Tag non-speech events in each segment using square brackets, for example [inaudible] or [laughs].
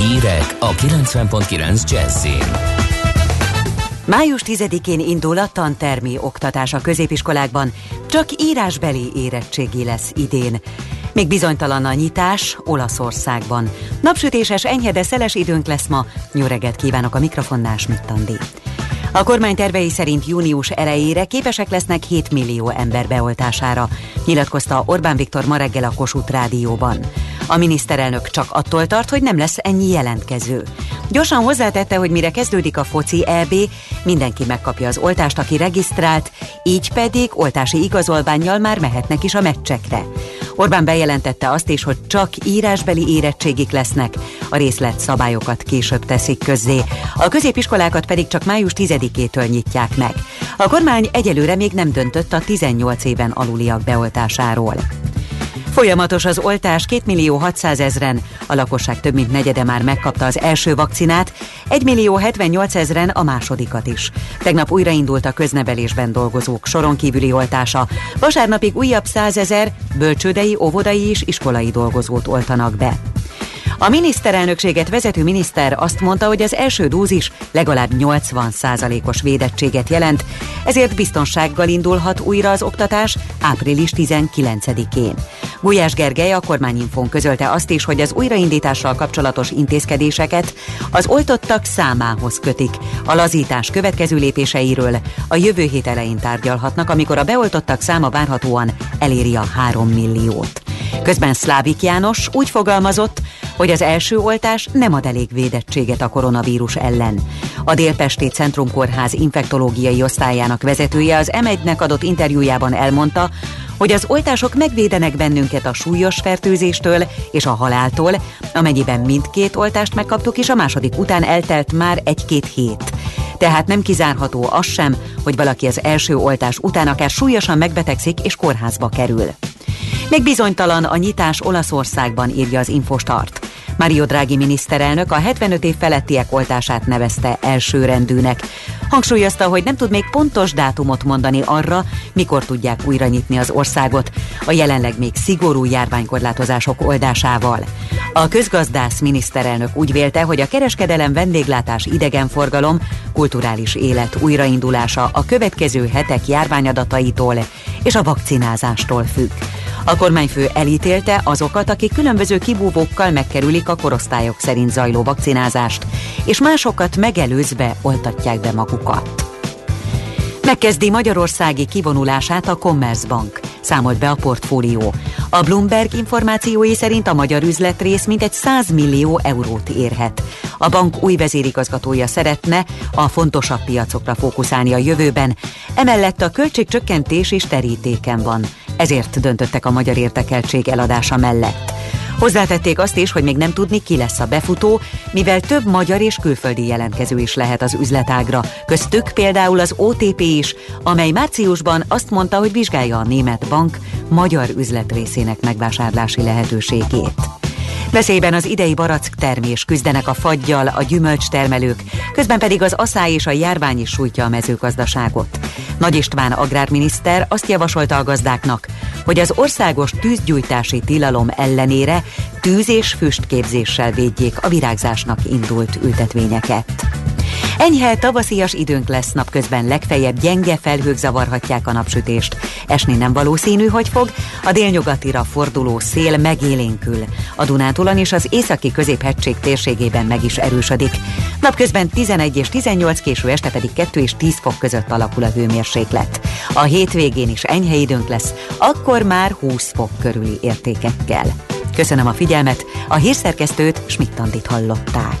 Hírek a 90.9 Jazzin. Május 10-én indul a tantermi oktatás a középiskolákban, csak írásbeli érettségi lesz idén. Még bizonytalan a nyitás Olaszországban. Napsütéses, enyhe, de szeles időnk lesz ma. Jó reggelt kívánok a mikrofonnál, Smittandi. A kormány tervei szerint június elejére képesek lesznek 7 millió ember beoltására, nyilatkozta Orbán Viktor ma reggel a Kossuth Rádióban. A miniszterelnök csak attól tart, hogy nem lesz ennyi jelentkező. Gyorsan hozzátette, hogy mire kezdődik a foci EB, mindenki megkapja az oltást, aki regisztrált, így pedig oltási igazolványjal már mehetnek is a meccsekre. Orbán bejelentette azt is, hogy csak írásbeli érettségik lesznek, a részlet szabályokat később teszik közzé. A középiskolákat pedig csak május 10-től nyitják meg. A kormány egyelőre még nem döntött a 18 éven aluliak beoltásáról. Folyamatos az oltás, 2 millió 600 ezren, a lakosság több mint negyede már megkapta az első vakcinát, 1 millió 78 ezren a másodikat is. Tegnap újraindult a köznevelésben dolgozók soron kívüli oltása. Vasárnapig újabb 100 ezer bölcsődei, óvodai és iskolai dolgozót oltanak be. A miniszterelnökséget vezető miniszter azt mondta, hogy az első dózis legalább 80%-os védettséget jelent, ezért biztonsággal indulhat újra az oktatás április 19-én. Gulyás Gergely a kormányinfón közölte azt is, hogy az újraindítással kapcsolatos intézkedéseket az oltottak számához kötik. A lazítás következő lépéseiről a jövő hét elején tárgyalhatnak, amikor a beoltottak száma várhatóan eléri a 3 milliót. Közben Szlávik János úgy fogalmazott, hogy az első oltás nem ad elég védettséget a koronavírus ellen. A Délpesti Centrumkórház infektológiai osztályának vezetője az M1-nek adott interjújában elmondta, hogy az oltások megvédenek bennünket a súlyos fertőzéstől és a haláltól, amennyiben mindkét oltást megkaptuk, és a második után eltelt már egy-két hét. Tehát nem kizárható az sem, hogy valaki az első oltás után akár súlyosan megbetegszik és kórházba kerül. Még bizonytalan a nyitás Olaszországban, írja az Infostart. Mario Draghi miniszterelnök a 75 év felettiek oltását nevezte elsőrendűnek. Hangsúlyozta, hogy nem tud még pontos dátumot mondani arra, mikor tudják újra nyitni az országot, a jelenleg még szigorú járványkorlátozások oldásával. A közgazdász miniszterelnök úgy vélte, hogy a kereskedelem, vendéglátás, idegenforgalom, kulturális élet újraindulása a következő hetek járványadataitól és a vakcinázástól függ. A kormányfő elítélte azokat, akik különböző kibúvókkal megkerülik a korosztályok szerint zajló vakcinázást, és másokat megelőzve oltatják be magukat. Megkezdi Magyarországi kivonulását a Commerzbank, számolt be a portfólió. A Bloomberg információi szerint a magyar üzletrész mintegy 100 millió eurót érhet. A bank új vezérigazgatója szeretne a fontosabb piacokra fókuszálni a jövőben, emellett a költségcsökkentés is terítéken van ezért döntöttek a magyar értekeltség eladása mellett. Hozzátették azt is, hogy még nem tudni, ki lesz a befutó, mivel több magyar és külföldi jelentkező is lehet az üzletágra. Köztük például az OTP is, amely márciusban azt mondta, hogy vizsgálja a német bank magyar üzletrészének megvásárlási lehetőségét. Veszélyben az idei barack termés küzdenek a faggyal a gyümölcstermelők, közben pedig az asszály és a járvány is sújtja a mezőgazdaságot. Nagy István agrárminiszter azt javasolta a gazdáknak, hogy az országos tűzgyújtási tilalom ellenére tűz- és füstképzéssel védjék a virágzásnak indult ültetvényeket. Enyhe tavaszias időnk lesz napközben, legfeljebb gyenge felhők zavarhatják a napsütést. Esni nem valószínű, hogy fog, a délnyugatira forduló szél megélénkül. A Dunántúlon és az északi középhegység térségében meg is erősödik. Napközben 11 és 18, késő este pedig 2 és 10 fok között alakul a hőmérséklet. A hétvégén is enyhe időnk lesz, akkor már 20 fok körüli értékekkel. Köszönöm a figyelmet, a hírszerkesztőt Schmidt-Tandit hallották.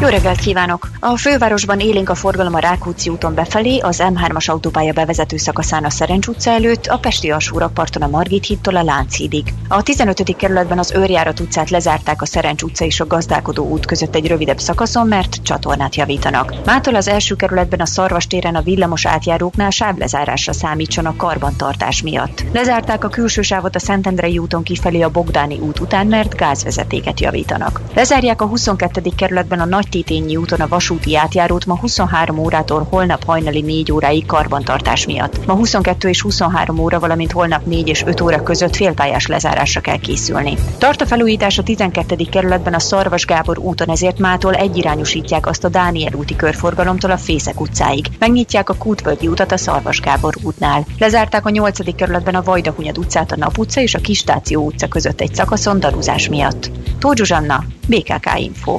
jó reggelt kívánok! A fővárosban élénk a forgalom a Rákóczi úton befelé, az M3-as autópálya bevezető szakaszán a Szerencs utca előtt, a Pesti alsórakparton a Margit hídtól a Lánchídig. A 15. kerületben az Őrjárat utcát lezárták a Szerencs utca és a Gazdálkodó út között egy rövidebb szakaszon, mert csatornát javítanak. Mától az első kerületben a Szarvas téren a villamos átjáróknál sávlezárásra számítsanak karbantartás miatt. Lezárták a külső sávot a Szentendrei úton kifelé a Bogdáni út után, mert gázvezetéket javítanak. Lezárják a 22. kerületben a Nagy Mettitényi úton a vasúti átjárót ma 23 órától holnap hajnali 4 óráig karbantartás miatt. Ma 22 és 23 óra, valamint holnap 4 és 5 óra között félpályás lezárásra kell készülni. Tart a felújítás a 12. kerületben a Szarvas Gábor úton, ezért mától egyirányosítják azt a Dániel úti körforgalomtól a Fészek utcáig. Megnyitják a Kútvölgyi utat a Szarvas Gábor útnál. Lezárták a 8. kerületben a Vajdahunyad utcát a Nap utca és a Kistáció utca között egy szakaszon darúzás miatt. Tóth Zsuzsanna, BKK Info.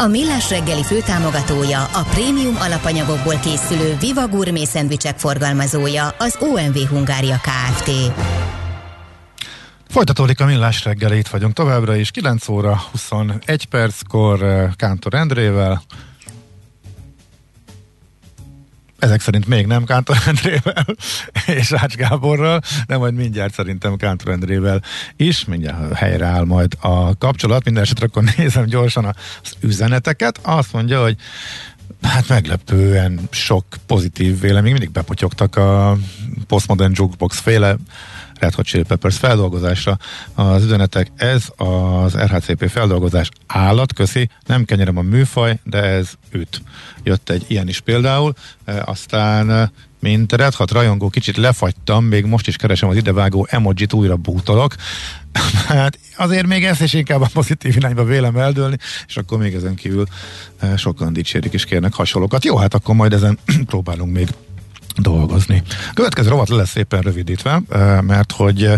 A Millás reggeli főtámogatója, a prémium alapanyagokból készülő Viva Gourmet szendvicsek forgalmazója, az OMV Hungária Kft. Folytatódik a Millás reggeli, itt vagyunk továbbra is, 9 óra 21 perckor eh, Kántor Endrével, ezek szerint még nem Kántor Endrével és Ács Gáborral, de majd mindjárt szerintem Kántor Endrével is, mindjárt helyreáll majd a kapcsolat, minden esetre akkor nézem gyorsan az üzeneteket, azt mondja, hogy hát meglepően sok pozitív vélemény, mindig bepotyogtak a Postmodern Jukebox féle Red Hot Chili Peppers feldolgozásra az üzenetek. Ez az RHCP feldolgozás állat, köszi, nem kenyerem a műfaj, de ez üt. Jött egy ilyen is például, e, aztán e, mint Red Hot rajongó kicsit lefagytam, még most is keresem az idevágó emojit, újra bútolok. [laughs] hát azért még ezt is inkább a pozitív irányba vélem eldőlni, és akkor még ezen kívül e, sokan dicsérik és kérnek hasonlókat. Jó, hát akkor majd ezen [clears throat] próbálunk még dolgozni. Következő rovat le lesz szépen rövidítve, mert hogy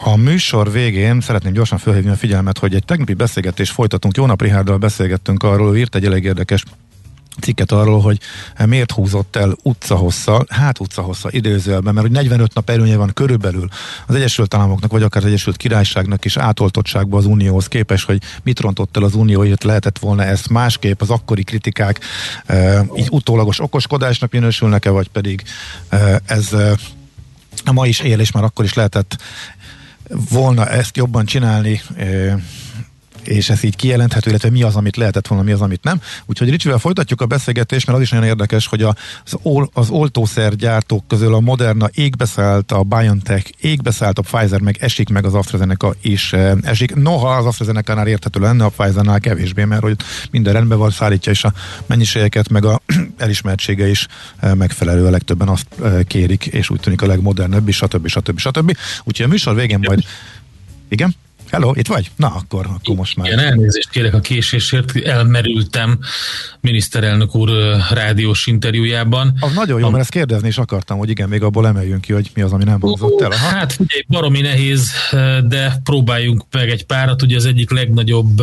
a műsor végén szeretném gyorsan felhívni a figyelmet, hogy egy tegnapi beszélgetést folytatunk. Jó nap, Rihárdal beszélgettünk arról, írt egy elég érdekes cikket arról, hogy miért húzott el utcahossza, hát utcahossza időzőjelben, mert hogy 45 nap előnye van körülbelül az Egyesült Államoknak, vagy akár az Egyesült Királyságnak is átoltottságban az Unióhoz képes, hogy mit rontott el az Unió, hogy lehetett volna ezt másképp, az akkori kritikák e, így utólagos okoskodásnak minősülnek-e, vagy pedig e, ez e, ma is él, és már akkor is lehetett volna ezt jobban csinálni, e, és ez így kijelenthető, illetve mi az, amit lehetett volna, mi az, amit nem. Úgyhogy Ricsivel folytatjuk a beszélgetést, mert az is nagyon érdekes, hogy az, ol, az oltószergyártók közül a Moderna égbeszállt, a BioNTech égbeszállt, a Pfizer meg esik, meg az AstraZeneca is eh, esik. Noha az AstraZeneca-nál érthető lenne, a Pfizer-nál kevésbé, mert hogy minden rendben van, szállítja is a mennyiségeket, meg a [clears throat] elismertsége is eh, megfelelő, a legtöbben azt eh, kérik, és úgy tűnik a legmodernebb is, stb. stb. stb. Úgyhogy a műsor végén majd... Igen? Hello, itt vagy? Na, akkor, akkor most már. Igen, elnézést kérek a késésért, elmerültem miniszterelnök úr rádiós interjújában. Az nagyon jó, a... mert ezt kérdezni is akartam, hogy igen, még abból emeljünk ki, hogy mi az, ami nem hangzott el. Aha. Hát figyelj, baromi nehéz, de próbáljunk meg egy párat. Ugye az egyik legnagyobb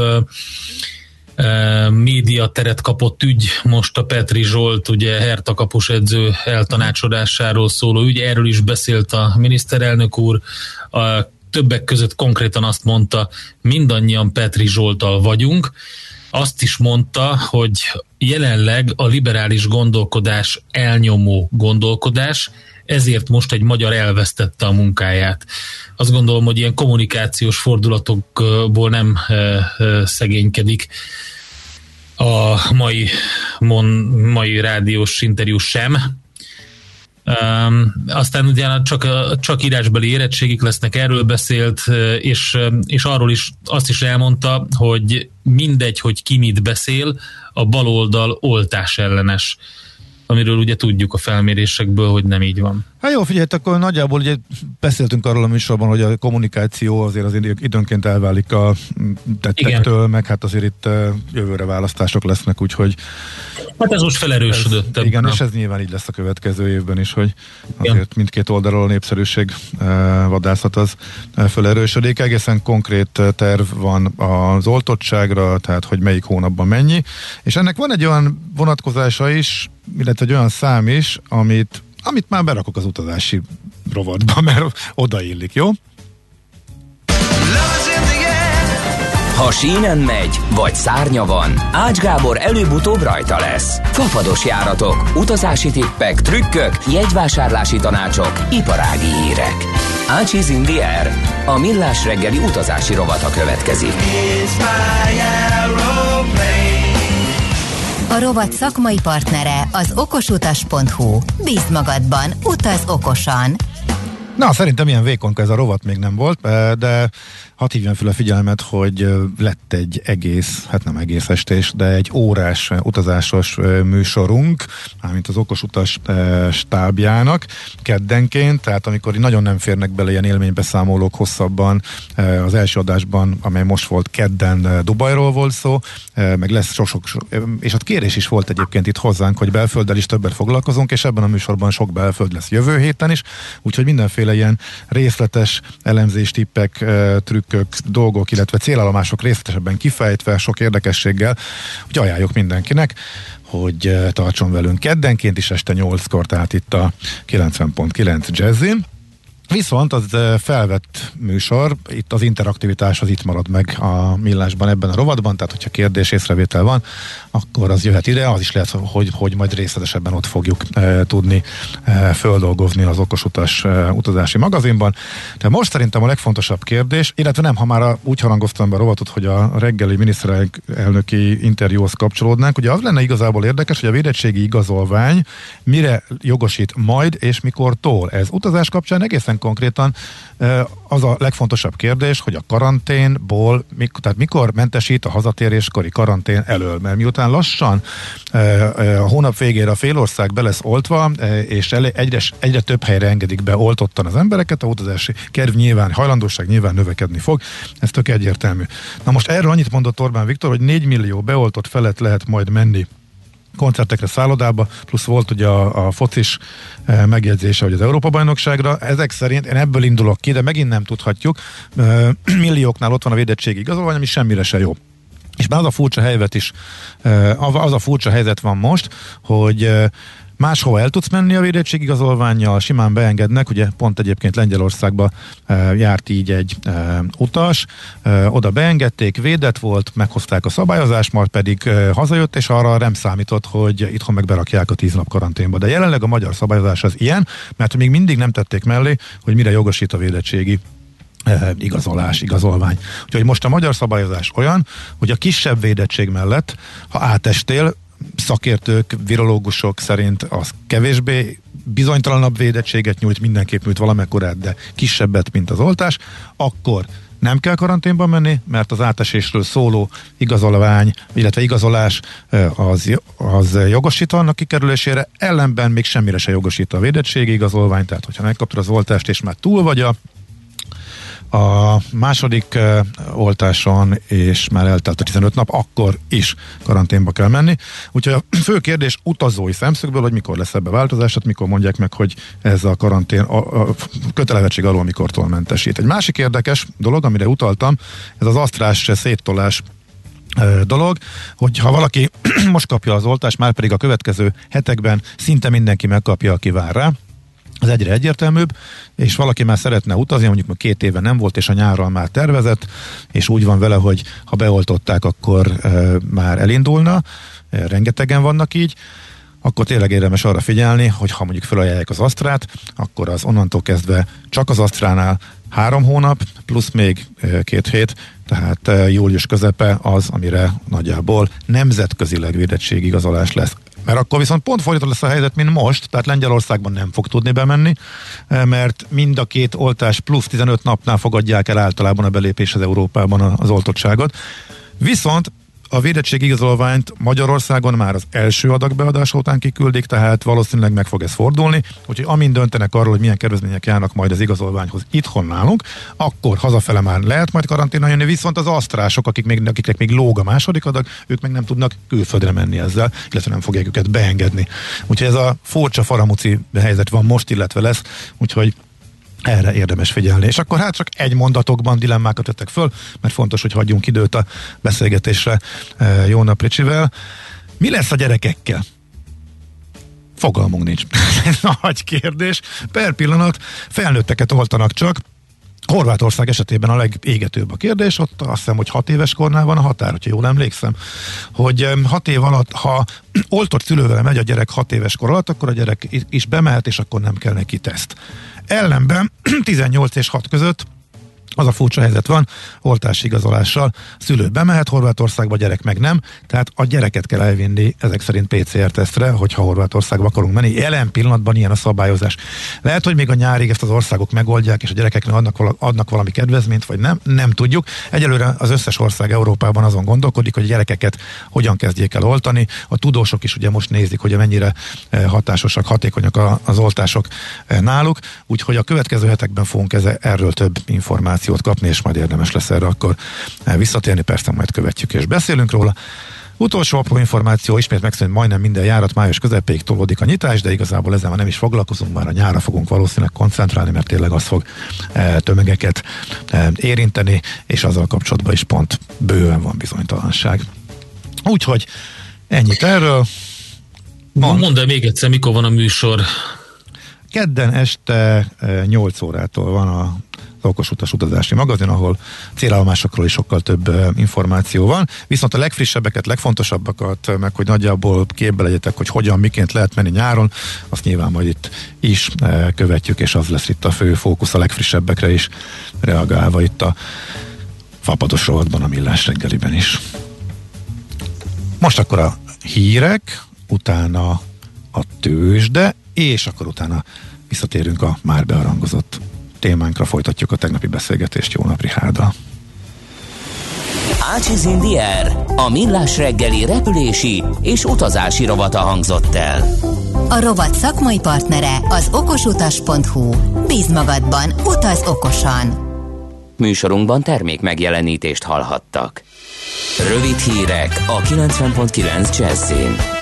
média teret kapott ügy, most a Petri Zsolt, ugye Herta kapus edző eltanácsodásáról szóló ügy, erről is beszélt a miniszterelnök úr, a többek között konkrétan azt mondta, mindannyian Petri Zsoltal vagyunk, azt is mondta, hogy jelenleg a liberális gondolkodás elnyomó gondolkodás, ezért most egy magyar elvesztette a munkáját. Azt gondolom, hogy ilyen kommunikációs fordulatokból nem e, e, szegénykedik a mai, mon, mai rádiós interjú sem, Um, aztán ugye csak, csak írásbeli érettségik lesznek, erről beszélt, és, és arról is azt is elmondta, hogy mindegy, hogy ki mit beszél, a baloldal oltás ellenes amiről ugye tudjuk a felmérésekből, hogy nem így van. Hát jó, figyelj, akkor nagyjából ugye beszéltünk arról a műsorban, hogy a kommunikáció azért az időnként elválik a tettektől, Igen. meg hát azért itt jövőre választások lesznek, úgyhogy... Hát ez most felerősödött. Ez, igen, és ez nyilván így lesz a következő évben is, hogy azért igen. mindkét oldalról a népszerűség vadászat az felerősödik. Egészen konkrét terv van az oltottságra, tehát hogy melyik hónapban mennyi, és ennek van egy olyan vonatkozása is, illetve egy olyan szám is, amit, amit már berakok az utazási rovatba, [laughs] mert odaillik, jó? Ha sínen megy, vagy szárnya van, Ács Gábor előbb-utóbb rajta lesz. Fafados járatok, utazási tippek, trükkök, jegyvásárlási tanácsok, iparági hírek. Ácsiz Indier, a millás reggeli utazási rovata következik. A rovat szakmai partnere az okosutas.hu. Bízd magadban, utaz okosan! Na, szerintem ilyen vékonka ez a rovat még nem volt, de hadd hívjam fel a figyelmet, hogy lett egy egész, hát nem egész estés, de egy órás utazásos műsorunk, mármint az okos utas stábjának keddenként, tehát amikor nagyon nem férnek bele ilyen élménybeszámolók hosszabban, az első adásban, amely most volt kedden Dubajról volt szó, meg lesz sok, sok és ott kérés is volt egyébként itt hozzánk, hogy belfölddel is többet foglalkozunk, és ebben a műsorban sok belföld lesz jövő héten is, úgyhogy mindenféle ilyen részletes elemzés, tippek, trükk trükkök, dolgok, illetve célállomások részletesebben kifejtve, sok érdekességgel, hogy ajánljuk mindenkinek, hogy eh, tartson velünk keddenként is este 8-kor, tehát itt a 90.9 Jazzin. Viszont az felvett műsor, itt az interaktivitás az itt marad meg a millásban ebben a rovatban, tehát hogyha kérdés, észrevétel van, akkor az jöhet ide, az is lehet, hogy, hogy majd részletesebben ott fogjuk e, tudni e, földolgozni az okosutas e, utazási magazinban. De most szerintem a legfontosabb kérdés, illetve nem, ha már úgy harangoztam be a rovatot, hogy a reggeli miniszterelnöki interjúhoz kapcsolódnánk, ugye az lenne igazából érdekes, hogy a védettségi igazolvány mire jogosít majd és mikor tól. Ez utazás kapcsán egészen egészen konkrétan. Az a legfontosabb kérdés, hogy a karanténból, tehát mikor mentesít a hazatéréskori karantén elől, mert miután lassan a hónap végére a félország be lesz oltva, és egyre, egyre több helyre engedik be oltottan az embereket, a utazási kerv nyilván, hajlandóság nyilván növekedni fog, ez tök egyértelmű. Na most erről annyit mondott Orbán Viktor, hogy 4 millió beoltott felett lehet majd menni koncertekre, szállodába, plusz volt ugye a, a focis e, megjegyzése, hogy az Európa-bajnokságra. Ezek szerint én ebből indulok ki, de megint nem tudhatjuk. E, [clears throat] millióknál ott van a védettségi igazolvány, ami semmire se jó. És már az a furcsa helyzet is, az a furcsa helyzet van most, hogy Máshova el tudsz menni a védettségigazolványjal, simán beengednek, ugye pont egyébként Lengyelországba e, járt így egy e, utas, e, oda beengedték, védett volt, meghozták a szabályozást, majd pedig e, hazajött, és arra nem számított, hogy itthon meg berakják a tíz nap karanténba. De jelenleg a magyar szabályozás az ilyen, mert még mindig nem tették mellé, hogy mire jogosít a védettségi igazolás, igazolvány. Úgyhogy most a magyar szabályozás olyan, hogy a kisebb védettség mellett, ha átestél, szakértők, virológusok szerint az kevésbé bizonytalanabb védettséget nyújt, mindenképp nyújt valamekkorát, de kisebbet, mint az oltás, akkor nem kell karanténba menni, mert az átesésről szóló igazolvány, illetve igazolás az, az jogosít annak kikerülésére, ellenben még semmire se jogosít a védettségi igazolvány, tehát hogyha megkaptad az oltást és már túl vagy a a második oltáson, és már eltelt a 15 nap, akkor is karanténba kell menni. Úgyhogy a [clears throat] fő kérdés utazói szemszögből, hogy mikor lesz ebbe változás, tehát mikor mondják meg, hogy ez a karantén a, a kötelezettség alól mikortól mentesít. Egy másik érdekes dolog, amire utaltam, ez az asztrás széttolás dolog, hogy ha valaki [clears throat] most kapja az oltást, már pedig a következő hetekben szinte mindenki megkapja, aki vár rá, az egyre egyértelműbb, és valaki már szeretne utazni, mondjuk már két éve nem volt, és a nyárral már tervezett, és úgy van vele, hogy ha beoltották, akkor e, már elindulna, e, rengetegen vannak így, akkor tényleg érdemes arra figyelni, hogy ha mondjuk felajánlják az asztrát, akkor az onnantól kezdve csak az asztránál három hónap, plusz még két hét, tehát július közepe az, amire nagyjából nemzetközileg védettségigazolás lesz. Mert akkor viszont pont fordítva lesz a helyzet, mint most, tehát Lengyelországban nem fog tudni bemenni, eh, mert mind a két oltás plusz 15 napnál fogadják el általában a belépés az Európában az oltottságot. Viszont a védettségigazolványt Magyarországon már az első adagbeadás után kiküldik, tehát valószínűleg meg fog ez fordulni, úgyhogy amint döntenek arról, hogy milyen kedvezmények járnak majd az igazolványhoz itthon nálunk, akkor hazafele már lehet majd karanténra jönni, viszont az asztrások, akik még, akiknek még lóg a második adag, ők meg nem tudnak külföldre menni ezzel, illetve nem fogják őket beengedni. Úgyhogy ez a furcsa faramuci helyzet van most, illetve lesz, úgyhogy erre érdemes figyelni. És akkor hát csak egy mondatokban dilemmákat tettek föl, mert fontos, hogy hagyjunk időt a beszélgetésre eh, Jó nap Ricsivel. Mi lesz a gyerekekkel? Fogalmunk nincs. [laughs] Ez nagy kérdés. Per pillanat felnőtteket oltanak csak, Horvátország esetében a legégetőbb a kérdés, ott azt hiszem, hogy hat éves kornál van a határ, hogyha jól emlékszem, hogy hat év alatt, ha [clears throat] oltott szülővel megy a gyerek hat éves kor alatt, akkor a gyerek is bemehet, és akkor nem kell neki teszt. Ellenben [clears throat] 18 és 6 között az a furcsa helyzet van, oltási igazolással szülő bemehet Horvátországba, gyerek meg nem, tehát a gyereket kell elvinni ezek szerint PCR-tesztre, hogyha Horvátországba akarunk menni. Jelen pillanatban ilyen a szabályozás. Lehet, hogy még a nyárig ezt az országok megoldják, és a gyerekeknek adnak, vala, adnak valami kedvezményt, vagy nem, nem tudjuk. Egyelőre az összes ország Európában azon gondolkodik, hogy a gyerekeket hogyan kezdjék el oltani. A tudósok is ugye most nézik, hogy mennyire eh, hatásosak, hatékonyak az oltások eh, náluk, úgyhogy a következő hetekben fogunk erről több információt információt kapni, és majd érdemes lesz erre akkor eh, visszatérni, persze majd követjük és beszélünk róla. Utolsó apró információ, ismét megszűnt majdnem minden járat május közepéig tolódik a nyitás, de igazából ezzel már nem is foglalkozunk, már a nyára fogunk valószínűleg koncentrálni, mert tényleg az fog e, tömegeket e, érinteni, és azzal kapcsolatban is pont bőven van bizonytalanság. Úgyhogy ennyit erről. Mond. Mondd el még egyszer, mikor van a műsor. Kedden este 8 órától van a okos utas utazási magazin, ahol célállomásokról is sokkal több információ van. Viszont a legfrissebbeket, legfontosabbakat, meg hogy nagyjából képbe legyetek, hogy hogyan, miként lehet menni nyáron, azt nyilván majd itt is követjük, és az lesz itt a fő fókusz a legfrissebbekre is, reagálva itt a fapados rovatban, a millás reggeliben is. Most akkor a hírek, utána a tőzsde, és akkor utána visszatérünk a már bearangozott témánkra folytatjuk a tegnapi beszélgetést. Jó nap, Richárda! Ácsiz Indier, a millás reggeli repülési és utazási rovata hangzott el. A rovat szakmai partnere az okosutas.hu. Bíz magadban, utaz okosan! Műsorunkban termék megjelenítést hallhattak. Rövid hírek a 90.9 Jazzin.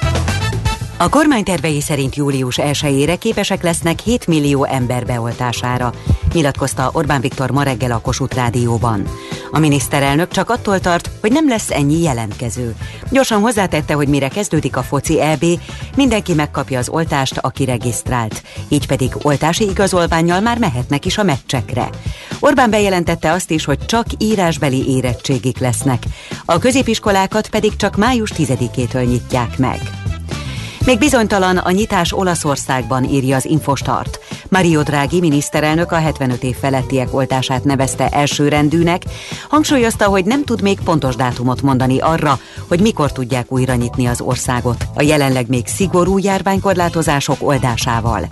A kormány tervei szerint július 1-ére képesek lesznek 7 millió ember beoltására, nyilatkozta Orbán Viktor ma reggel a Kossuth Rádióban. A miniszterelnök csak attól tart, hogy nem lesz ennyi jelentkező. Gyorsan hozzátette, hogy mire kezdődik a foci EB, mindenki megkapja az oltást, aki regisztrált. Így pedig oltási igazolványjal már mehetnek is a meccsekre. Orbán bejelentette azt is, hogy csak írásbeli érettségik lesznek. A középiskolákat pedig csak május 10-től nyitják meg. Még bizonytalan a nyitás Olaszországban, írja az Infostart. Mario Draghi miniszterelnök a 75 év felettiek oltását nevezte elsőrendűnek, hangsúlyozta, hogy nem tud még pontos dátumot mondani arra, hogy mikor tudják újra nyitni az országot, a jelenleg még szigorú járványkorlátozások oldásával.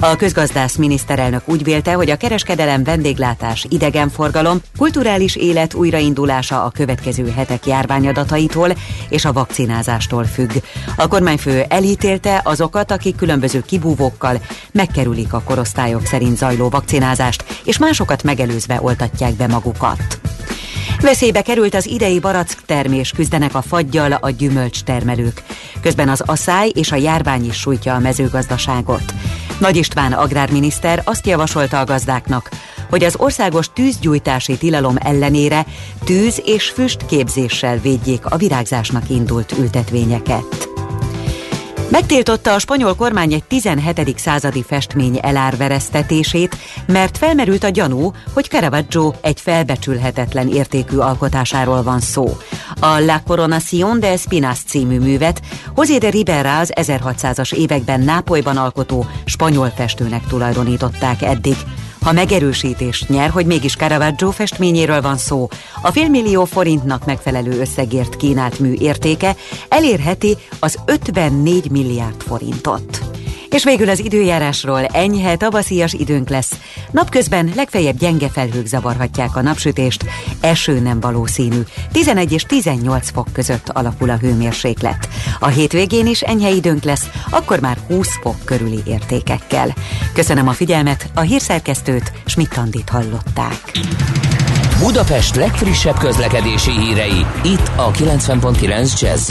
A közgazdász miniszterelnök úgy vélte, hogy a kereskedelem, vendéglátás, idegenforgalom, kulturális élet újraindulása a következő hetek járványadataitól és a vakcinázástól függ. A kormányfő elítélte azokat, akik különböző kibúvókkal megkerülik a korosztályok szerint zajló vakcinázást, és másokat megelőzve oltatják be magukat. Veszélybe került az idei barack termés, küzdenek a faggyal a gyümölcs termelők. Közben az asszály és a járvány is sújtja a mezőgazdaságot. Nagy István agrárminiszter azt javasolta a gazdáknak, hogy az országos tűzgyújtási tilalom ellenére tűz- és füstképzéssel védjék a virágzásnak indult ültetvényeket. Megtiltotta a spanyol kormány egy 17. századi festmény elárveresztetését, mert felmerült a gyanú, hogy Caravaggio egy felbecsülhetetlen értékű alkotásáról van szó. A La Coronación de Espinas című művet José de Ribera az 1600-as években Nápolyban alkotó spanyol festőnek tulajdonították eddig. Ha megerősítést nyer, hogy mégis Caravaggio festményéről van szó, a félmillió forintnak megfelelő összegért kínált mű értéke elérheti az 54 milliárd forintot. És végül az időjárásról enyhe, tavaszias időnk lesz. Napközben legfeljebb gyenge felhők zavarhatják a napsütést, eső nem valószínű. 11 és 18 fok között alakul a hőmérséklet. A hétvégén is enyhe időnk lesz, akkor már 20 fok körüli értékekkel. Köszönöm a figyelmet, a hírszerkesztőt Schmidt-Tandit hallották. Budapest legfrissebb közlekedési hírei, itt a 90.9 jazz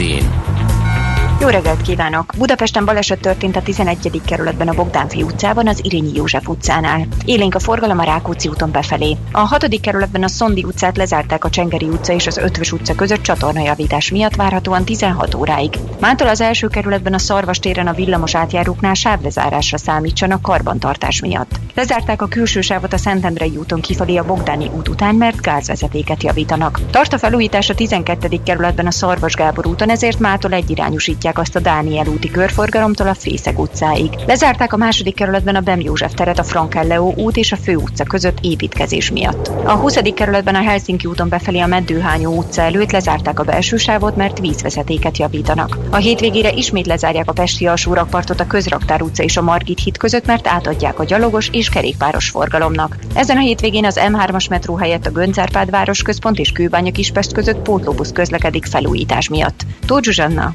jó reggelt kívánok! Budapesten baleset történt a 11. kerületben a Bogdánfi utcában, az Irényi József utcánál. Élénk a forgalom a Rákóczi úton befelé. A 6. kerületben a Szondi utcát lezárták a Csengeri utca és az Ötvös utca között csatornajavítás miatt várhatóan 16 óráig. Mától az első kerületben a Szarvas téren a villamos átjáróknál sávlezárásra számítsanak karbantartás miatt. Lezárták a külső sávot a Szentendrei úton kifelé a Bogdáni út után, mert gázvezetéket javítanak. Tart a felújítás a 12. kerületben a Szarvas Gábor úton, ezért mától egyirányosítják megnyitják azt a Dániel úti körforgalomtól a Fészeg utcáig. Lezárták a második kerületben a Bem József teret a Frankelleó út és a Fő utca között építkezés miatt. A 20. kerületben a Helsinki úton befelé a Meddőhányó utca előtt lezárták a belső sávot, mert vízvezetéket javítanak. A hétvégére ismét lezárják a Pesti alsórakpartot a Közraktár utca és a Margit híd között, mert átadják a gyalogos és kerékpáros forgalomnak. Ezen a hétvégén az M3-as metró helyett a Göncárpád városközpont és Kőbánya Kispest között pótlóbusz közlekedik felújítás miatt. Tóth Zsuzsanna,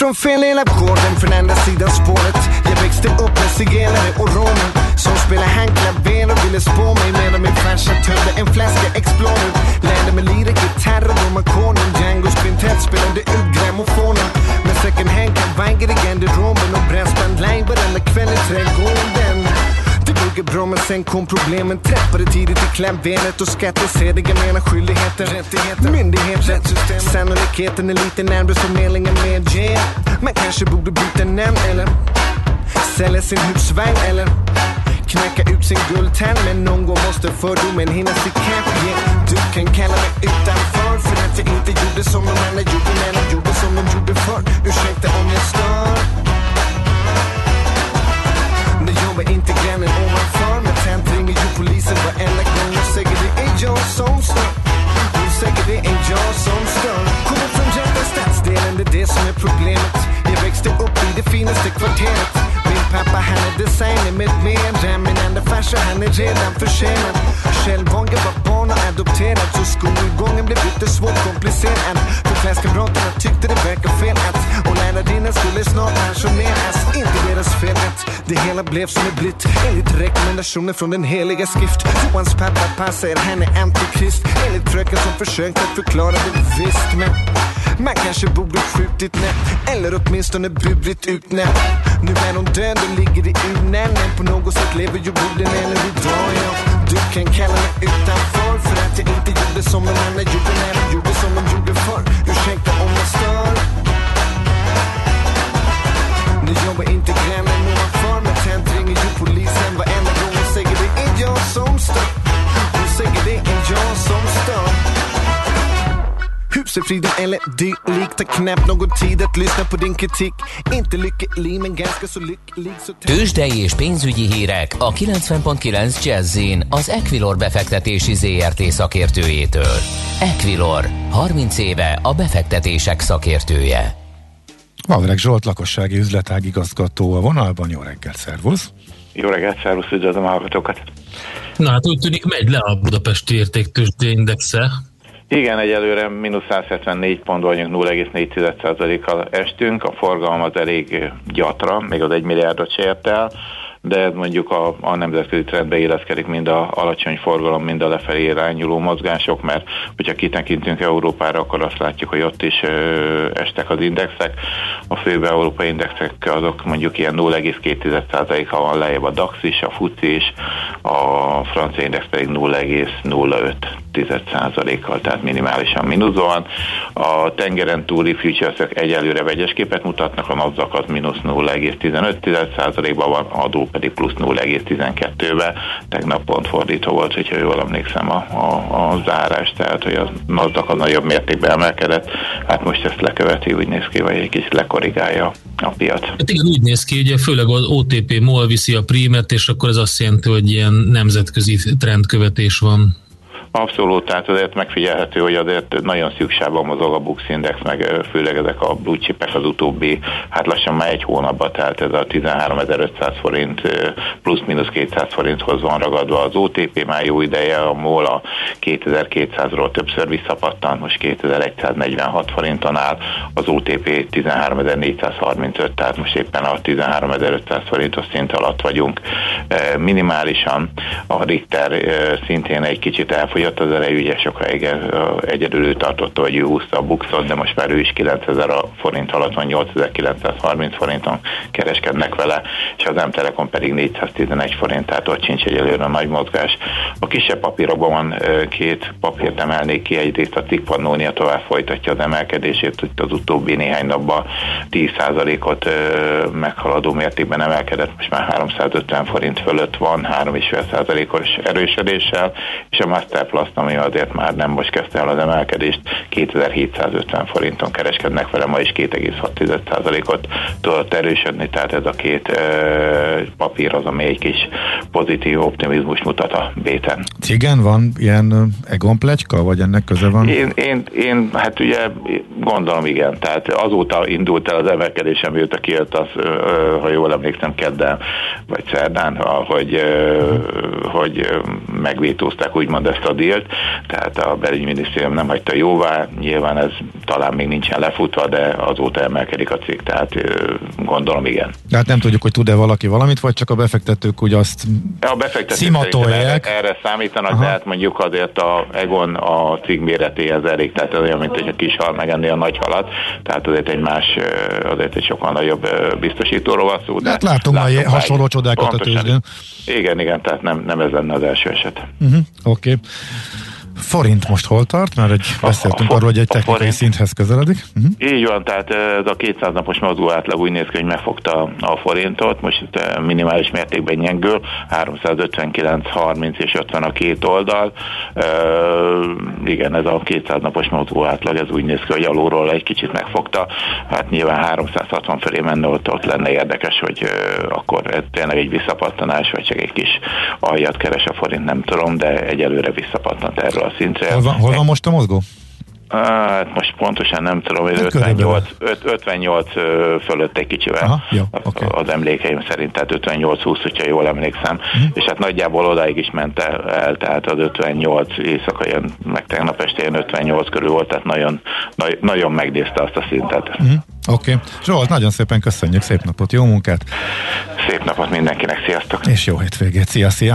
Från fel hela gården från andra sidan spåret Jag växte upp med zigenare och romer som spelade handklaver och ville spå mig medan min farsa tömde en flaska Explorer. Lärde mig lira gitarr och Romakonen. Djangos kvintett spelade ut grammofonen. Med second hand kavajer i garderoben och brassband live varenda kväll i trädgården. Brukar bra men sen kom problemen. Träffade tidigt i klämbenet och skattesedliga menar skyldigheter. Rättigheter, myndighet, rättssystem. Sannolikheten är lite närmare förmedlingen med yeah. Man kanske borde byta namn eller sälja sin husvagn eller knacka ut sin guldtand Men någon gång måste fördomen hinnas ikapp yeah. Du kan kalla mig utanför för att jag inte gjorde som de andra gjorde Men de gjorde som de gjorde förr Ursäkta om jag stör i finaste kvarteret Pappa han är designer med mera Min enda farsa han är redan försenad. Själv var jag barn och adopterad Så skolgången blev lite svårt komplicerad. För klasskamraterna tyckte det verkade fel att Och lärarinnan skulle snart pensioneras. Inte deras fel att det hela blev som det blivit. Enligt rekommendationer från den heliga skrift. Johans pappa passar henne antikrist. Enligt fröken som försökt att förklara det visst Men man kanske borde skjutit nätt Eller åtminstone burit ut nätt Nu är hon död och ligger i urnen Men på något sätt lever ju borden än idag ja. Du kan kalla mig utanför För att jag inte gjorde som de andra gjorde När de gjorde som de gjorde förr. Ursäkta om jag stör. Nu jobbar inte grannen ovanför Men tänt ringer ju polisen varenda gång Hon säger det är jag som stör. Hon säger det är jag som stör. Husefriden eller dylikt Tar knappt någon tid att lyssna på din kritik Inte lycklig men ganska så lycklig så Tőzsdei és pénzügyi hírek a 90.9 Jazzin az Equilor befektetési ZRT szakértőjétől. Equilor, 30 éve a befektetések szakértője. Vavreg Zsolt, lakossági üzletág igazgató a vonalban. Jó reggelt, szervusz! Jó reggelt, szervusz, üdvözlöm a hallgatókat! Na hát úgy tűnik megy le a budapesti értéktősdé indexe. Igen, egyelőre mínusz 174 pont vagyunk, 0,4%-kal estünk, a forgalom az elég gyatra, még az 1 milliárdot se el, de mondjuk a, a nemzetközi trendbe illeszkedik mind a alacsony forgalom, mind a lefelé irányuló mozgások, mert hogyha kitekintünk Európára, akkor azt látjuk, hogy ott is ö, estek az indexek. A főbb európai indexek azok mondjuk ilyen 0,2%-a van lejjebb a DAX is, a FUCI is, a francia index pedig 0,05%-kal, tehát minimálisan mínuszban. A tengeren túli futures egyelőre vegyes képet mutatnak, a NASDAQ az mínusz 0,15%-ban van, adó pedig plusz 0,12-be. Tegnap pont fordító volt, hogyha jól emlékszem a, a, a zárás, tehát hogy a NASDAQ a nagyobb mértékben emelkedett, hát most ezt leköveti, úgy néz ki, vagy egy kicsit lekorrigálja a piac. Hát igen, úgy néz ki, ugye főleg az OTP MOL viszi a prímet, és akkor ez azt jelenti, hogy ilyen nemzetközi trendkövetés van. Abszolút, tehát azért megfigyelhető, hogy azért nagyon szükségben mozog a Bux Index, meg főleg ezek a blue chipek az utóbbi, hát lassan már egy hónapba, tehát ez a 13.500 forint plusz-minusz 200 forinthoz van ragadva. Az OTP már jó ideje, a MOL a 2200-ról többször visszapattant, most 2146 forinton áll, az OTP 13.435, tehát most éppen a 13.500 forintos szint alatt vagyunk minimálisan. A Richter szintén egy kicsit elfogyott, fogyott az erejű, ugye sokáig egyedül ő tartotta, hogy ő úszta a buxot, de most már ő is 9000 forint alatt van, 8930 forinton kereskednek vele, és az M-Telekom pedig 411 forint, tehát ott sincs egyelőre nagy mozgás. A kisebb papírokban van két papírt emelnék ki, egyrészt a TIK Pannonia tovább folytatja az emelkedését, itt az utóbbi néhány napban 10%-ot meghaladó mértékben emelkedett, most már 350 forint fölött van, 3,5%-os erősödéssel, és a Master Plus, ami azért már nem most kezdte el az emelkedést, 2750 forinton kereskednek vele, ma is 2,6%-ot tudott erősödni, tehát ez a két e, papír az, ami egy kis pozitív optimizmus mutat a béten. Igen, van ilyen Egon plegyka, vagy ennek köze van? Én, én, én, hát ugye gondolom igen, tehát azóta indult el az emelkedés, amióta kijött az, ha jól emlékszem, kedden vagy szerdán, hogy, hogy megvétózták úgymond ezt a dílt, tehát a belügyminisztérium nem hagyta jóvá, nyilván ez talán még nincsen lefutva, de azóta emelkedik a cég, tehát gondolom igen. De hát nem tudjuk, hogy tud-e valaki valamit, vagy csak a befektetők úgy azt a befektetők erre, erre számítanak, Aha. tehát mondjuk azért a Egon a cég méretéhez elég, tehát olyan, mint hogy a kis hal megenni a nagy halat, tehát azért egy más, azért egy sokkal nagyobb biztosítóról van szó. De hát látunk már hasonló csodákat a tőzsdén. Igen, igen, tehát nem, nem ez lenne az első eset. Uh-huh, Oké. Okay. Forint most hol tart? Mert egy, beszéltünk a, a, arról, hogy egy technikai forint. szinthez közeledik. Uh-huh. Így van, tehát ez a 200 napos mozgó átlag úgy néz ki, hogy megfogta a forintot, most itt minimális mértékben nyengül, 359, 30 és 50 a két oldal. Uh, igen, ez a 200 napos mozgó átlag, ez úgy néz ki, hogy alulról egy kicsit megfogta. Hát nyilván 360 felé menne, ott, ott lenne érdekes, hogy uh, akkor ez tényleg egy visszapattanás, vagy csak egy kis aljat keres a forint, nem tudom, de egyelőre visszapattant erről a szintre. Hol van, hol van most a mozgó? Hát most pontosan nem tudom, hogy 58, 58 fölött egy kicsivel Aha, jó, okay. az emlékeim szerint, tehát 58-20, hogyha jól emlékszem, uh-huh. és hát nagyjából odáig is ment el, tehát az 58 éjszaka jön, meg tegnap este jön 58 körül volt, tehát nagyon, nagy, nagyon megnézte azt a szintet. Uh-huh. Oké. Okay. Zsolt, nagyon szépen köszönjük, szép napot, jó munkát! Szép napot mindenkinek, sziasztok! És jó hétvégét, szia, szia!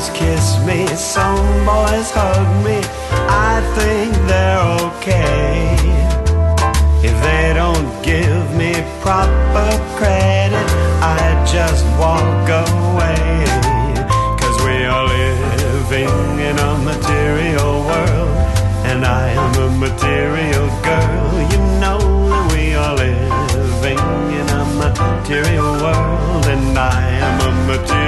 Boys kiss me, some boys hug me. I think they're okay. If they don't give me proper credit, I just walk away. Cause we are living in a material world, and I am a material girl. You know that we are living in a material world, and I am a material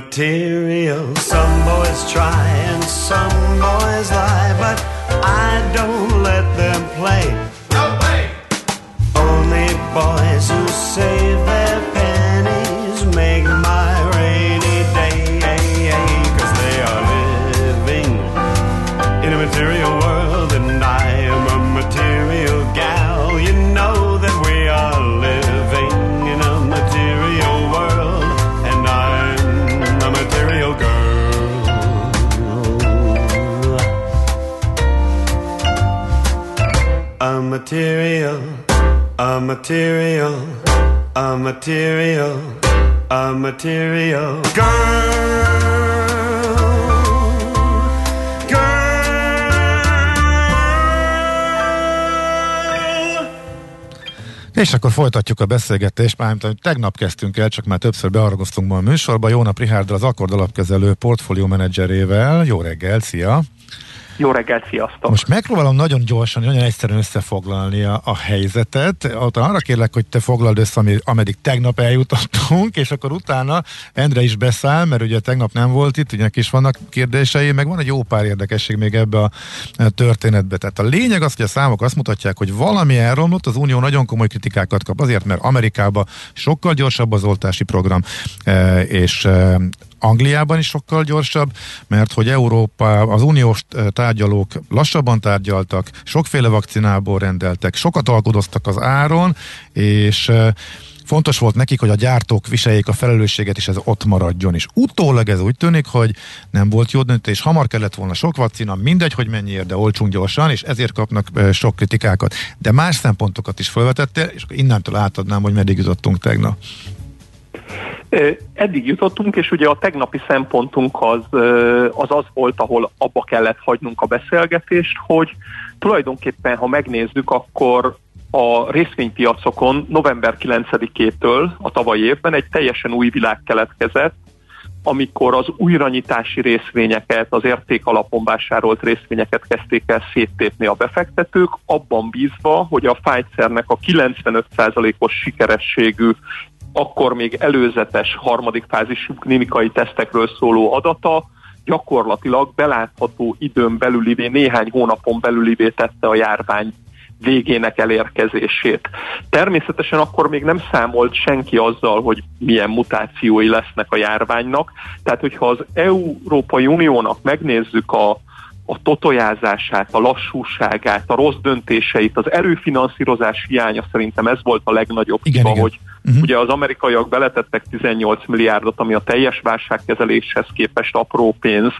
material. Some boys try and some boys lie, but I don't let them play. No way! Only boys who save material, a material, a material, a material girl. És akkor folytatjuk a beszélgetést, mármint tegnap kezdtünk el, csak már többször bearagoztunk ma a műsorba. Jó nap Rihárdal, az Akkord alapkezelő portfólió menedzserével. Jó reggel, szia! Jó reggelt, sziasztok! Most megpróbálom nagyon gyorsan, nagyon egyszerűen összefoglalni a, a helyzetet. Ott arra kérlek, hogy te foglald össze, ameddig tegnap eljutottunk, és akkor utána Endre is beszáll, mert ugye tegnap nem volt itt, ugye is vannak kérdései, meg van egy jó pár érdekesség még ebbe a történetbe. Tehát a lényeg az, hogy a számok azt mutatják, hogy valami elromlott, az Unió nagyon komoly kritikákat kap, azért, mert Amerikában sokkal gyorsabb az oltási program, eh, és eh, Angliában is sokkal gyorsabb, mert hogy Európa, az uniós tárgyalók lassabban tárgyaltak, sokféle vakcinából rendeltek, sokat alkudoztak az áron, és fontos volt nekik, hogy a gyártók viseljék a felelősséget, és ez ott maradjon. És utólag ez úgy tűnik, hogy nem volt jó döntés, hamar kellett volna sok vakcina, mindegy, hogy mennyiért, de olcsunk gyorsan, és ezért kapnak sok kritikákat. De más szempontokat is felvetettél, és innentől átadnám, hogy meddig jutottunk tegnap. Eddig jutottunk, és ugye a tegnapi szempontunk az, az az volt, ahol abba kellett hagynunk a beszélgetést, hogy tulajdonképpen, ha megnézzük, akkor a részvénypiacokon november 9-től a tavalyi évben egy teljesen új világ keletkezett, amikor az újranyitási részvényeket, az érték vásárolt részvényeket kezdték el széttépni a befektetők, abban bízva, hogy a Pfizernek a 95%-os sikerességű akkor még előzetes harmadik fázisú klinikai tesztekről szóló adata gyakorlatilag belátható időn belülivé, néhány hónapon belülivé tette a járvány végének elérkezését. Természetesen akkor még nem számolt senki azzal, hogy milyen mutációi lesznek a járványnak, tehát hogyha az Európai Uniónak megnézzük a a totojázását, a lassúságát, a rossz döntéseit, az erőfinanszírozás hiánya szerintem ez volt a legnagyobb igen, hiba, igen. hogy uh-huh. ugye az amerikaiak beletettek 18 milliárdot, ami a teljes válságkezeléshez képest apró pénz,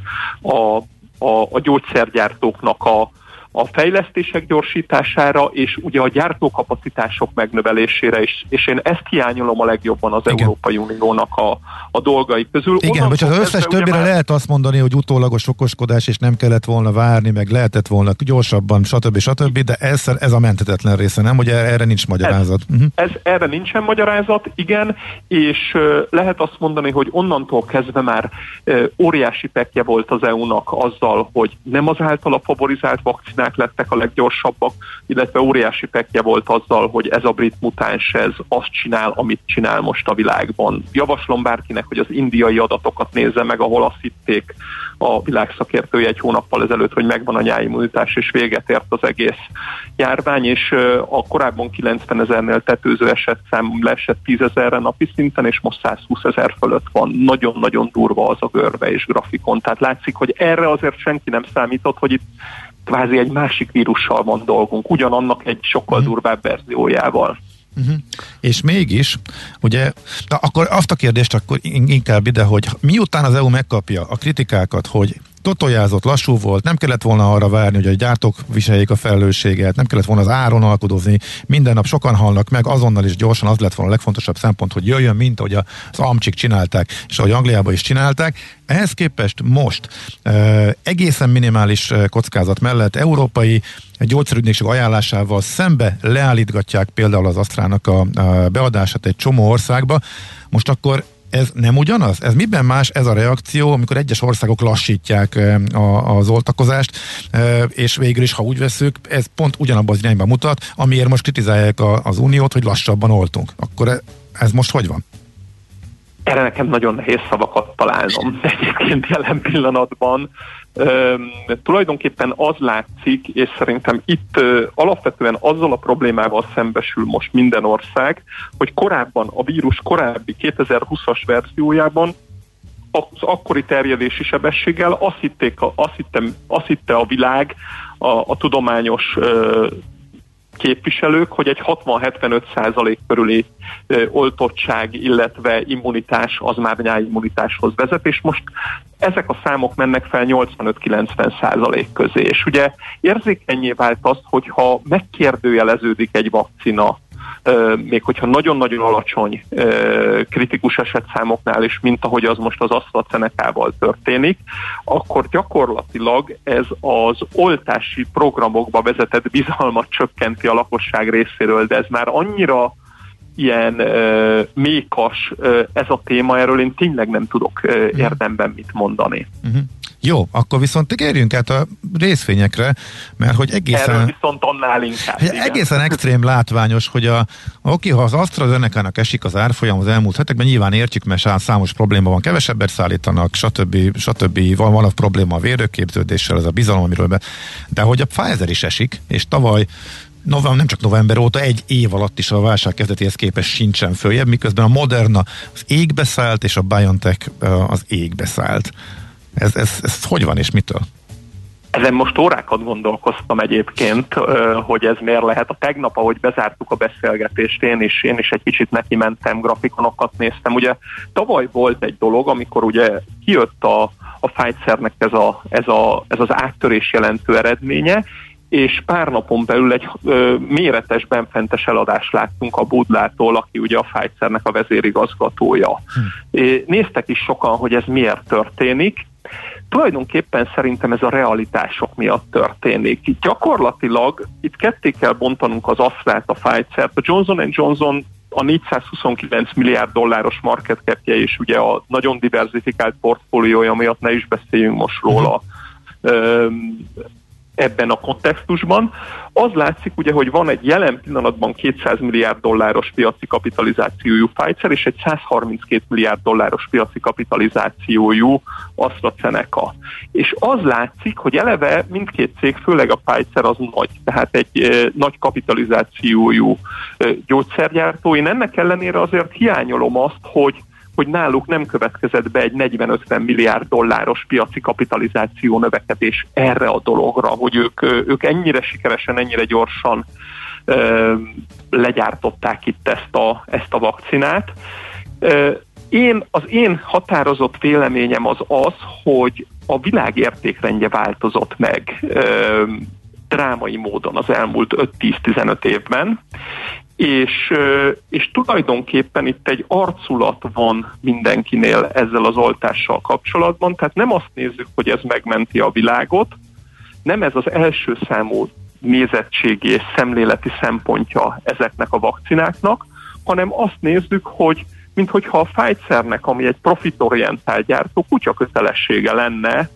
a, a, a gyógyszergyártóknak a, a fejlesztések gyorsítására, és ugye a gyártókapacitások megnövelésére is, és én ezt hiányolom a legjobban az Igen. Európai Uniónak a, a dolgai közül. Igen, hogy az összes többire már... lehet azt mondani, hogy utólagos okoskodás, és nem kellett volna várni, meg lehetett volna gyorsabban, stb. stb., de ez, ez a mentetetlen része, nem? Ugye erre nincs magyarázat. Ez, uh-huh. ez erre nincsen magyarázat, igen, és uh, lehet azt mondani, hogy onnantól kezdve már uh, óriási pekje volt az EU-nak azzal, hogy nem az általa favorizált vakcinák lettek a leggyorsabbak, illetve óriási pekje volt azzal, hogy ez a brit mutáns, ez azt csinál, amit csinál most a világban. Javaslom bárkinek, hogy az indiai adatokat nézze meg, ahol azt hitték a világszakértője egy hónappal ezelőtt, hogy megvan a nyáimmunitás, és véget ért az egész járvány, és a korábban 90 ezernél tetőző eset szám leesett 10 ezerre napi szinten, és most 120 ezer fölött van. Nagyon-nagyon durva az a görbe és grafikon. Tehát látszik, hogy erre azért senki nem számított, hogy itt kvázi egy másik vírussal van dolgunk, ugyanannak egy sokkal mhm. durvább verziójával. Uh-huh. És mégis, ugye, akkor azt a kérdést akkor inkább ide, hogy miután az EU megkapja a kritikákat, hogy totojázott, lassú volt, nem kellett volna arra várni, hogy a gyártók viseljék a felelősséget, nem kellett volna az áron alkudozni, minden nap sokan halnak meg, azonnal is gyorsan az lett volna a legfontosabb szempont, hogy jöjjön, mint ahogy az amcsik csinálták, és ahogy Angliában is csinálták. Ehhez képest most egészen minimális kockázat mellett európai gyógyszerügynökség ajánlásával szembe leállítgatják például az Asztrának a beadását egy csomó országba. Most akkor ez nem ugyanaz? Ez miben más ez a reakció, amikor egyes országok lassítják a, az oltakozást, és végül is, ha úgy veszük, ez pont ugyanabban az irányba mutat, amiért most kritizálják a, az uniót, hogy lassabban oltunk. Akkor e, ez most hogy van? Erre nekem nagyon nehéz szavakat találnom [laughs] egyébként jelen pillanatban. Tulajdonképpen az látszik, és szerintem itt alapvetően azzal a problémával szembesül most minden ország, hogy korábban a vírus korábbi 2020-as verziójában az akkori terjedési sebességgel azt, hitték, azt, hittem, azt hitte a világ, a, a tudományos ö, képviselők, hogy egy 60-75 százalék körüli oltottság, illetve immunitás az már nyáimmunitáshoz vezet, és most ezek a számok mennek fel 85-90 százalék közé. És ugye érzékenyé vált azt, hogyha megkérdőjeleződik egy vakcina még hogyha nagyon-nagyon alacsony kritikus esetszámoknál is, mint ahogy az most az AstraZeneca-val történik, akkor gyakorlatilag ez az oltási programokba vezetett bizalmat csökkenti a lakosság részéről, de ez már annyira ilyen uh, mékas uh, ez a téma, erről én tényleg nem tudok uh, érdemben mit mondani. Uh-huh. Jó, akkor viszont térjünk át a részvényekre, mert hogy egészen... Erről viszont annál inkább. Igen. Egészen extrém látványos, hogy a, oké, ha az AstraZeneca-nak esik az árfolyam az elmúlt hetekben, nyilván értjük, mert számos probléma van, kevesebbet szállítanak, stb. stb. Van, van a probléma a vérőképződéssel, ez a bizalom, amiről be... De hogy a Pfizer is esik, és tavaly november, nem csak november óta, egy év alatt is a válság kezdetéhez képest sincsen följebb, miközben a Moderna az égbe szállt, és a BioNTech az égbe szállt. Ez, ez, ez hogy van és mitől? Ezen most órákat gondolkoztam egyébként, hogy ez miért lehet. A tegnap, ahogy bezártuk a beszélgetést, én is, én is egy kicsit neki mentem, grafikonokat néztem. Ugye tavaly volt egy dolog, amikor ugye kijött a, a Pfizernek ez, a, ez, a, ez az áttörés jelentő eredménye, és pár napon belül egy ö, méretes benfentes eladást láttunk a Budlától, aki ugye a Pfizernek a vezérigazgatója. Hm. Néztek is sokan, hogy ez miért történik, Tulajdonképpen szerintem ez a realitások miatt történik. Itt gyakorlatilag itt ketté kell bontanunk az aszlát, a Pfizer-t. A Johnson Johnson a 429 milliárd dolláros market capje és ugye a nagyon diversifikált portfóliója miatt ne is beszéljünk most róla. Uh-huh ebben a kontextusban. Az látszik ugye, hogy van egy jelen pillanatban 200 milliárd dolláros piaci kapitalizációjú Pfizer és egy 132 milliárd dolláros piaci kapitalizációjú AstraZeneca. És az látszik, hogy eleve mindkét cég, főleg a Pfizer az nagy, tehát egy e, nagy kapitalizációjú e, gyógyszergyártó. Én ennek ellenére azért hiányolom azt, hogy hogy náluk nem következett be egy 40-50 milliárd dolláros piaci kapitalizáció növekedés erre a dologra, hogy ők, ők ennyire sikeresen, ennyire gyorsan ö, legyártották itt ezt a, ezt a vakcinát. Ö, én, az én határozott véleményem az az, hogy a világ értékrendje változott meg. Ö, drámai módon az elmúlt 5-10-15 évben, és, és tulajdonképpen itt egy arculat van mindenkinél ezzel az oltással kapcsolatban, tehát nem azt nézzük, hogy ez megmenti a világot, nem ez az első számú nézettségi és szemléleti szempontja ezeknek a vakcináknak, hanem azt nézzük, hogy minthogyha a Pfizernek, ami egy profitorientált gyártó, kutya kötelessége lenne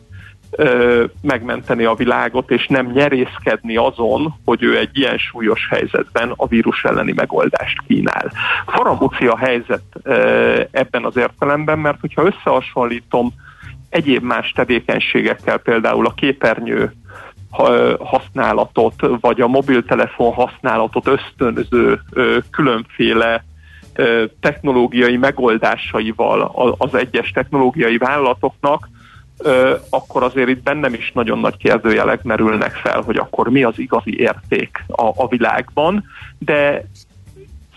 ö, megmenteni a világot, és nem nyerészkedni azon, hogy ő egy ilyen súlyos helyzetben a vírus elleni megoldást kínál. Faramúci a helyzet ö, ebben az értelemben, mert hogyha összehasonlítom egyéb más tevékenységekkel, például a képernyő használatot, vagy a mobiltelefon használatot ösztönző különféle technológiai megoldásaival az egyes technológiai vállalatoknak, akkor azért itt bennem is nagyon nagy kérdőjelek merülnek fel, hogy akkor mi az igazi érték a, a világban, de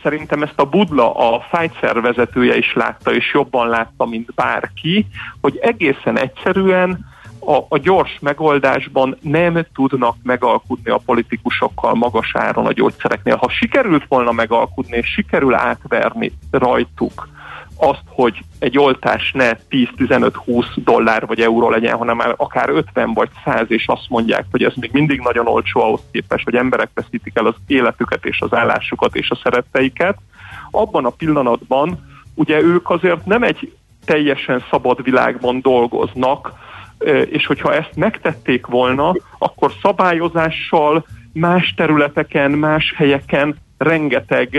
szerintem ezt a Budla, a Pfizer vezetője is látta, és jobban látta, mint bárki, hogy egészen egyszerűen a, a gyors megoldásban nem tudnak megalkudni a politikusokkal magas áron a gyógyszereknél. Ha sikerült volna megalkudni, és sikerül átverni rajtuk azt, hogy egy oltás ne 10-15-20 dollár vagy euró legyen, hanem már akár 50 vagy 100, és azt mondják, hogy ez még mindig nagyon olcsó ahhoz képest, hogy emberek veszítik el az életüket és az állásukat és a szeretteiket, abban a pillanatban ugye ők azért nem egy teljesen szabad világban dolgoznak, és hogyha ezt megtették volna, akkor szabályozással más területeken, más helyeken rengeteg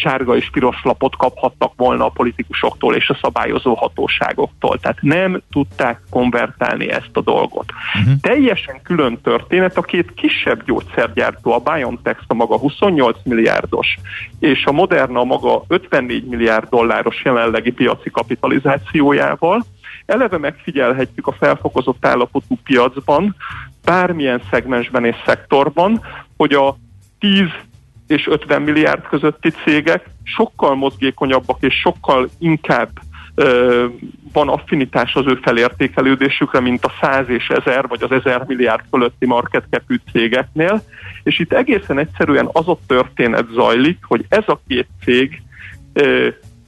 sárga és piros lapot kaphattak volna a politikusoktól és a szabályozó hatóságoktól. Tehát nem tudták konvertálni ezt a dolgot. Uh-huh. Teljesen külön történet a két kisebb gyógyszergyártó, a BioNTech a maga 28 milliárdos, és a Moderna maga 54 milliárd dolláros jelenlegi piaci kapitalizációjával, eleve megfigyelhetjük a felfokozott állapotú piacban, bármilyen szegmensben és szektorban, hogy a 10 és 50 milliárd közötti cégek sokkal mozgékonyabbak és sokkal inkább van affinitás az ő felértékelődésükre, mint a 100 és 1000 vagy az 1000 milliárd fölötti market capű cégeknél, és itt egészen egyszerűen az a történet zajlik, hogy ez a két cég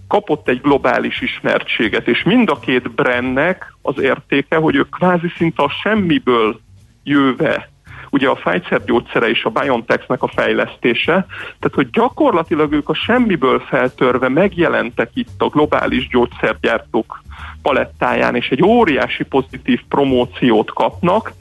kapott egy globális ismertséget, és mind a két brandnek az értéke, hogy ők kvázi szinte a semmiből jöve ugye a Pfizer gyógyszere és a BioNTech-nek a fejlesztése, tehát hogy gyakorlatilag ők a semmiből feltörve megjelentek itt a globális gyógyszergyártók palettáján, és egy óriási pozitív promóciót kapnak,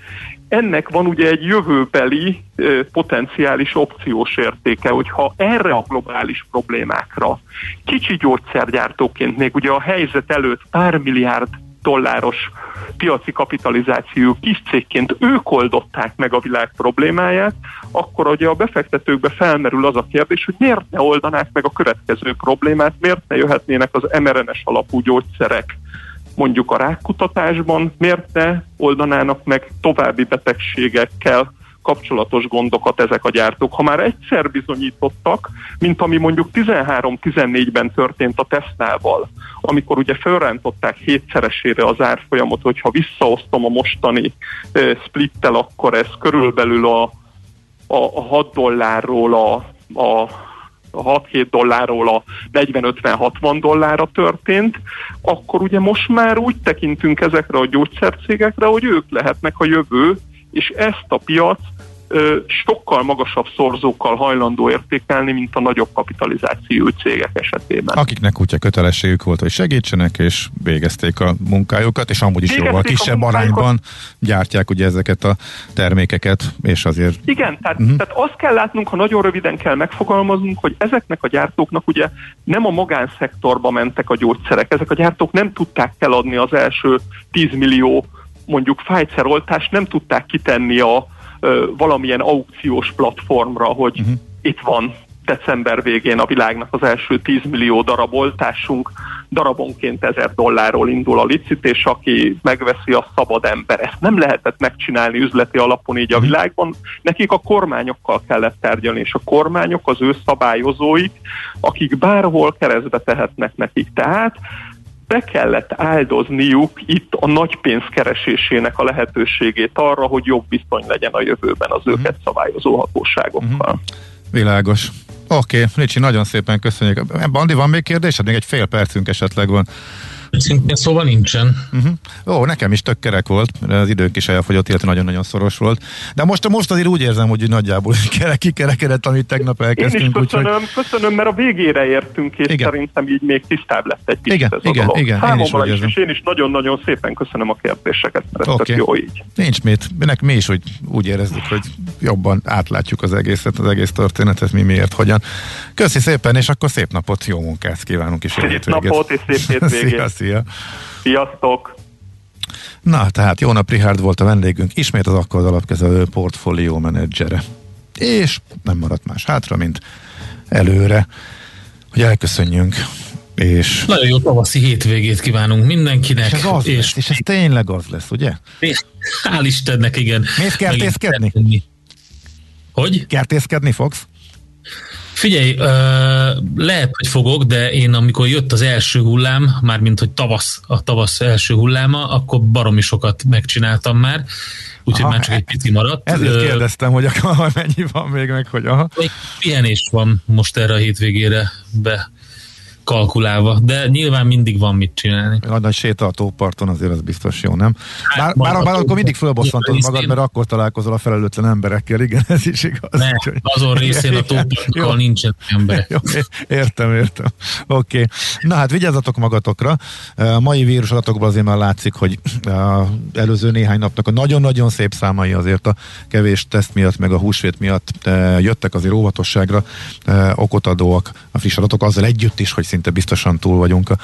ennek van ugye egy jövőbeli potenciális opciós értéke, hogyha erre a globális problémákra kicsi gyógyszergyártóként még ugye a helyzet előtt pár milliárd dolláros piaci kapitalizáció kis cégként ők oldották meg a világ problémáját, akkor ugye a befektetőkbe felmerül az a kérdés, hogy miért ne oldanák meg a következő problémát, miért ne jöhetnének az mRNS alapú gyógyszerek mondjuk a rákkutatásban, miért ne oldanának meg további betegségekkel kapcsolatos gondokat ezek a gyártók. Ha már egyszer bizonyítottak, mint ami mondjuk 13-14-ben történt a Tesla-val, amikor ugye felrántották hétszeresére az árfolyamot, hogyha visszaosztom a mostani splittel, akkor ez körülbelül a, a, a 6 dollárról a, a 6-7 dollárról a 40-50-60 dollárra történt, akkor ugye most már úgy tekintünk ezekre a gyógyszercégekre, hogy ők lehetnek a jövő, és ezt a piac sokkal magasabb szorzókkal hajlandó értékelni, mint a nagyobb kapitalizációú cégek esetében. Akiknek kutya kötelességük volt, hogy segítsenek, és végezték a munkájukat, és amúgy is végezték jóval kisebb arányban gyártják ugye ezeket a termékeket, és azért... Igen, tehát, uh-huh. tehát azt kell látnunk, ha nagyon röviden kell megfogalmaznunk, hogy ezeknek a gyártóknak ugye nem a magánszektorba mentek a gyógyszerek, ezek a gyártók nem tudták eladni az első 10 millió mondjuk Pfizer oltást, nem tudták kitenni a valamilyen aukciós platformra, hogy uh-huh. itt van december végén a világnak az első 10 millió darab oltásunk, darabonként 1000 dollárról indul a licit, és aki megveszi, a szabad ember. Ezt nem lehetett megcsinálni üzleti alapon így a mhm. világban. Nekik a kormányokkal kellett tárgyalni, és a kormányok az ő szabályozóik, akik bárhol keresztbe tehetnek nekik. Tehát be kellett áldozniuk itt a nagy pénz keresésének a lehetőségét arra, hogy jobb viszony legyen a jövőben az őket szabályozó hatóságokkal. Uh-huh. Világos. Oké, okay, Ricsi, nagyon szépen köszönjük. Bandi, van még kérdésed? Még egy fél percünk esetleg van. Szintén szóval nincsen. Uh-huh. Ó, nekem is tök kerek volt, mert az időnk is elfogyott, illetve nagyon-nagyon szoros volt. De most, most azért úgy érzem, hogy nagyjából [laughs] kikerekedett, amit tegnap elkezdtünk. Én is köszönöm, úgyhogy... köszönöm, mert a végére értünk, és igen. szerintem így még tisztább lett egy kicsit igen, ez igen, a dolog. Igen, Számomra én is, is, és én is nagyon-nagyon szépen köszönöm a kérdéseket, mert okay. jó így. Nincs mit. Minek mi is hogy úgy érezzük, hogy jobban átlátjuk az egészet, az egész történetet, mi miért, hogyan. Köszi szépen, és akkor szép napot, jó munkát kívánunk is. Szép napot, és szép [laughs] hétvégét. Szia, szia. Sziasztok! Na, tehát jó nap, Richard volt a vendégünk, ismét az akkor alapkezelő portfólió menedzsere. És nem maradt más hátra, mint előre, hogy elköszönjünk. És Nagyon jó tavaszi hétvégét kívánunk mindenkinek. És ez, az és, lesz, és ez tényleg az lesz, ugye? Hál' Istennek, igen. Mész kertészkedni? Hogy? Kertészkedni fogsz? Figyelj, uh, lehet, hogy fogok, de én amikor jött az első hullám, mármint hogy tavasz, a tavasz első hulláma, akkor baromi sokat megcsináltam már, úgyhogy aha, már csak egy pici maradt. Ezért kérdeztem, hogy akkor [laughs] mennyi van még meg, hogy aha. Egy pihenés van most erre a hétvégére be kalkulálva, de nyilván mindig van mit csinálni. A nagy séta a tóparton azért az biztos jó, nem? Hát, bár, bár, bár akkor mindig fölbosszantod magad, mert akkor találkozol a felelőtlen emberekkel, igen, ez is igaz. Ne, azon részén a tópartokkal [laughs] nincsen emberek. [laughs] Jó, értem, értem. Oké. Okay. Na hát vigyázzatok magatokra. A mai vírus adatokból azért már látszik, hogy előző néhány napnak a nagyon-nagyon szép számai azért a kevés teszt miatt, meg a húsvét miatt jöttek azért óvatosságra okot adóak a friss adatok azzal együtt is, hogy szinte biztosan túl vagyunk a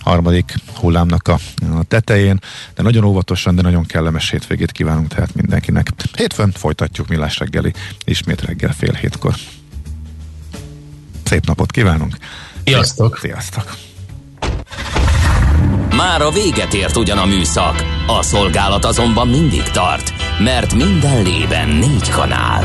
harmadik hullámnak a, a tetején, de nagyon óvatosan, de nagyon kellemes hétvégét kívánunk tehát mindenkinek. Hétfőn folytatjuk Millás reggeli, ismét reggel fél hétkor. Szép napot kívánunk! Sziasztok! Sziasztok! Már a véget ért ugyan a műszak, a szolgálat azonban mindig tart, mert minden lében négy kanál.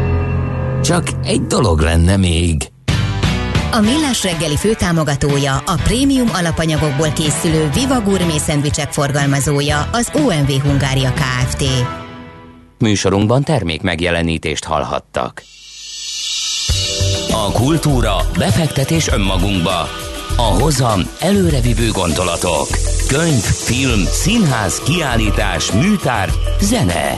Csak egy dolog lenne még. A Millás reggeli főtámogatója, a prémium alapanyagokból készülő Viva Gourmet szendvicsek forgalmazója, az OMV Hungária Kft. Műsorunkban termék megjelenítést hallhattak. A kultúra, befektetés önmagunkba. A hozam előrevívő gondolatok. Könyv, film, színház, kiállítás, műtár, zene.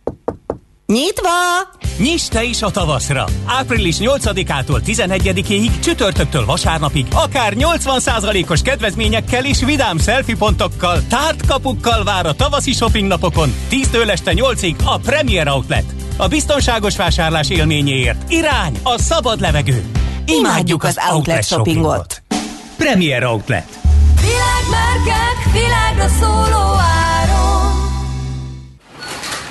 Nyitva! Nyis te is a tavaszra! Április 8-ától 11-ig csütörtöktől vasárnapig akár 80%-os kedvezményekkel és vidám selfie pontokkal, tártkapukkal vár a tavaszi shopping napokon 10-től este 8-ig a Premier Outlet. A biztonságos vásárlás élményéért irány a szabad levegő. Imádjuk az outlet shoppingot. Premier Outlet. Világmárkák, világra szóló áron.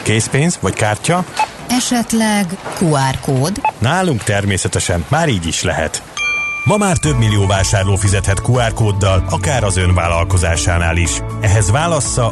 Készpénz vagy kártya? Esetleg QR kód? Nálunk természetesen már így is lehet. Ma már több millió vásárló fizethet QR kóddal, akár az ön vállalkozásánál is. Ehhez válassza